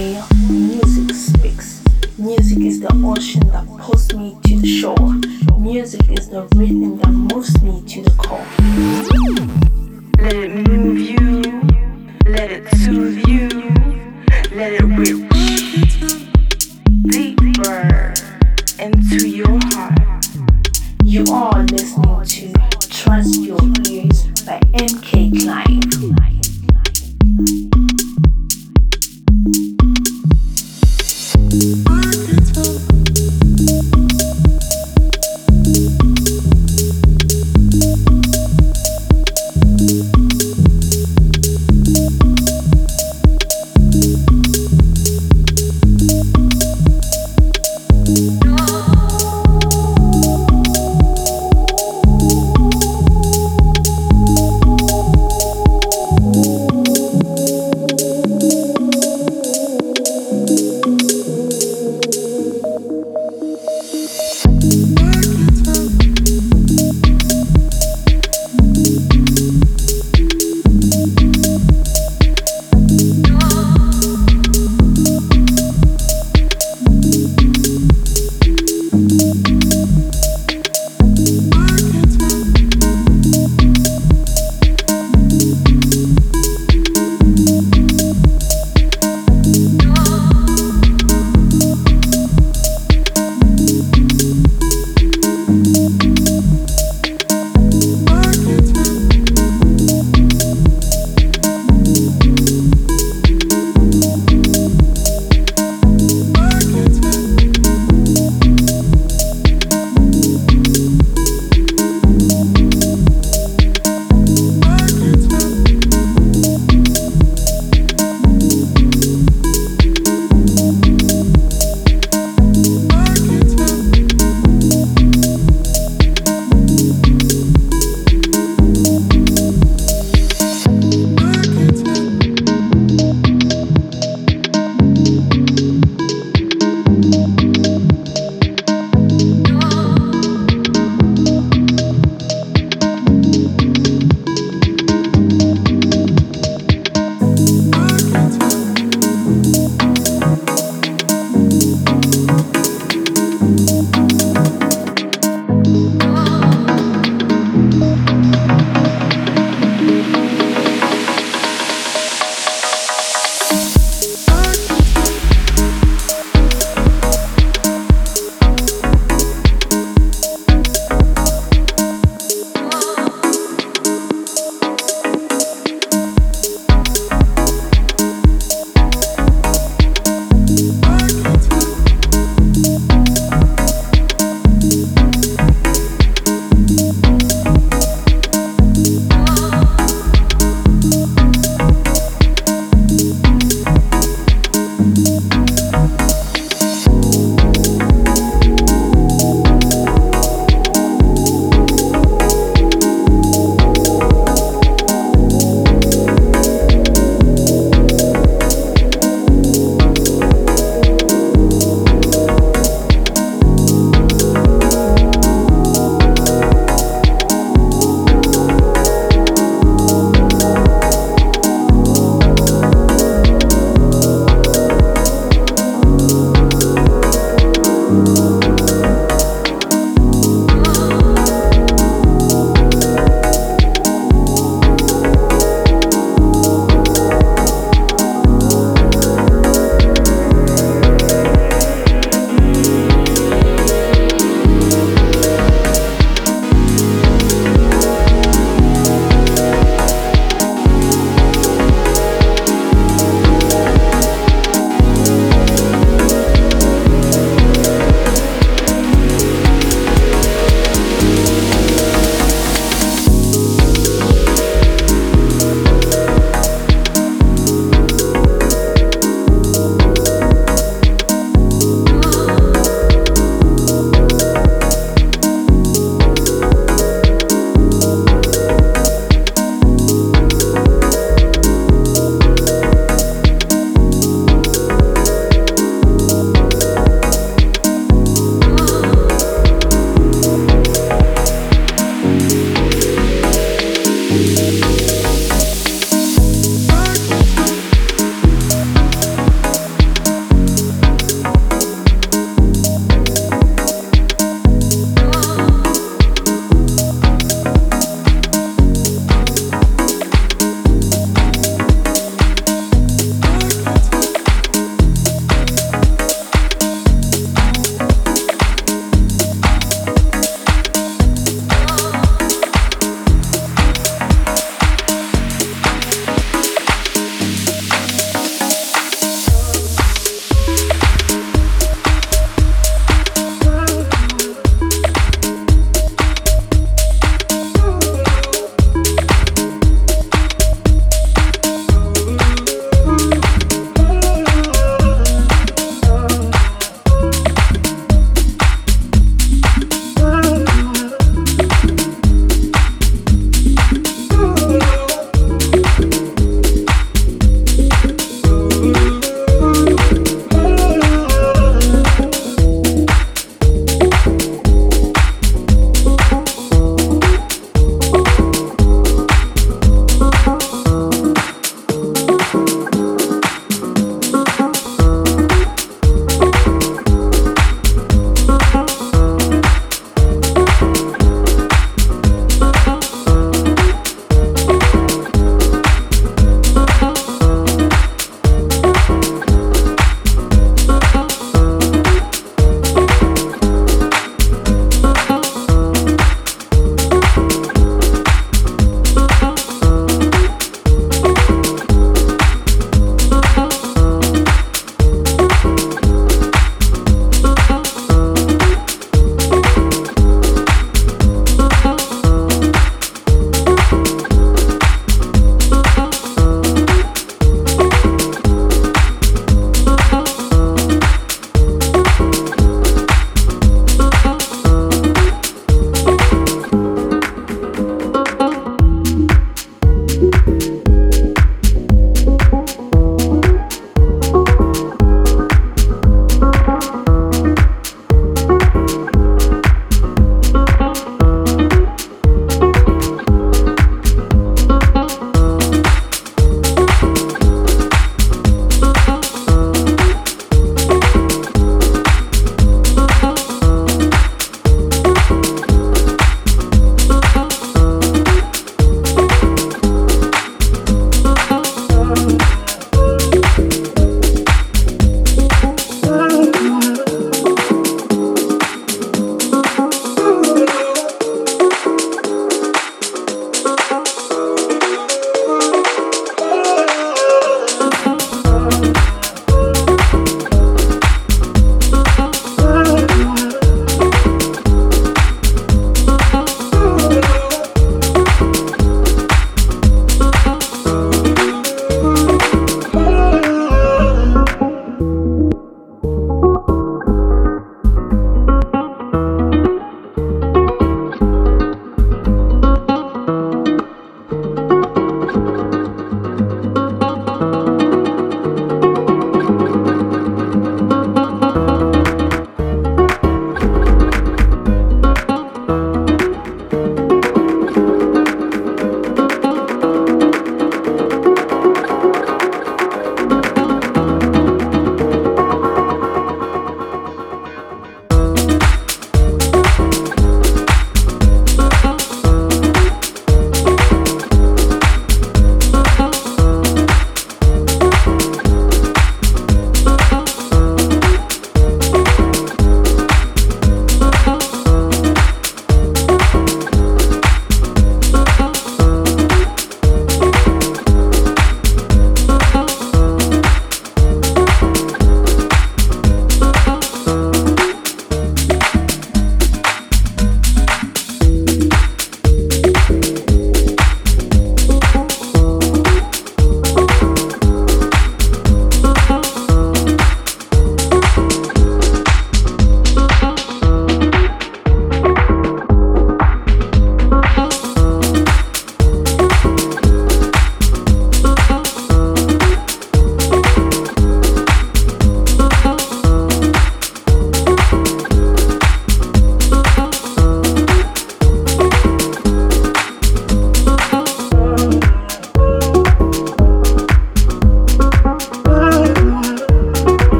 music speaks. Music is the ocean that pulls me to the shore. Music is the rhythm that moves me to the core. Let it move you, let it soothe you,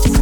to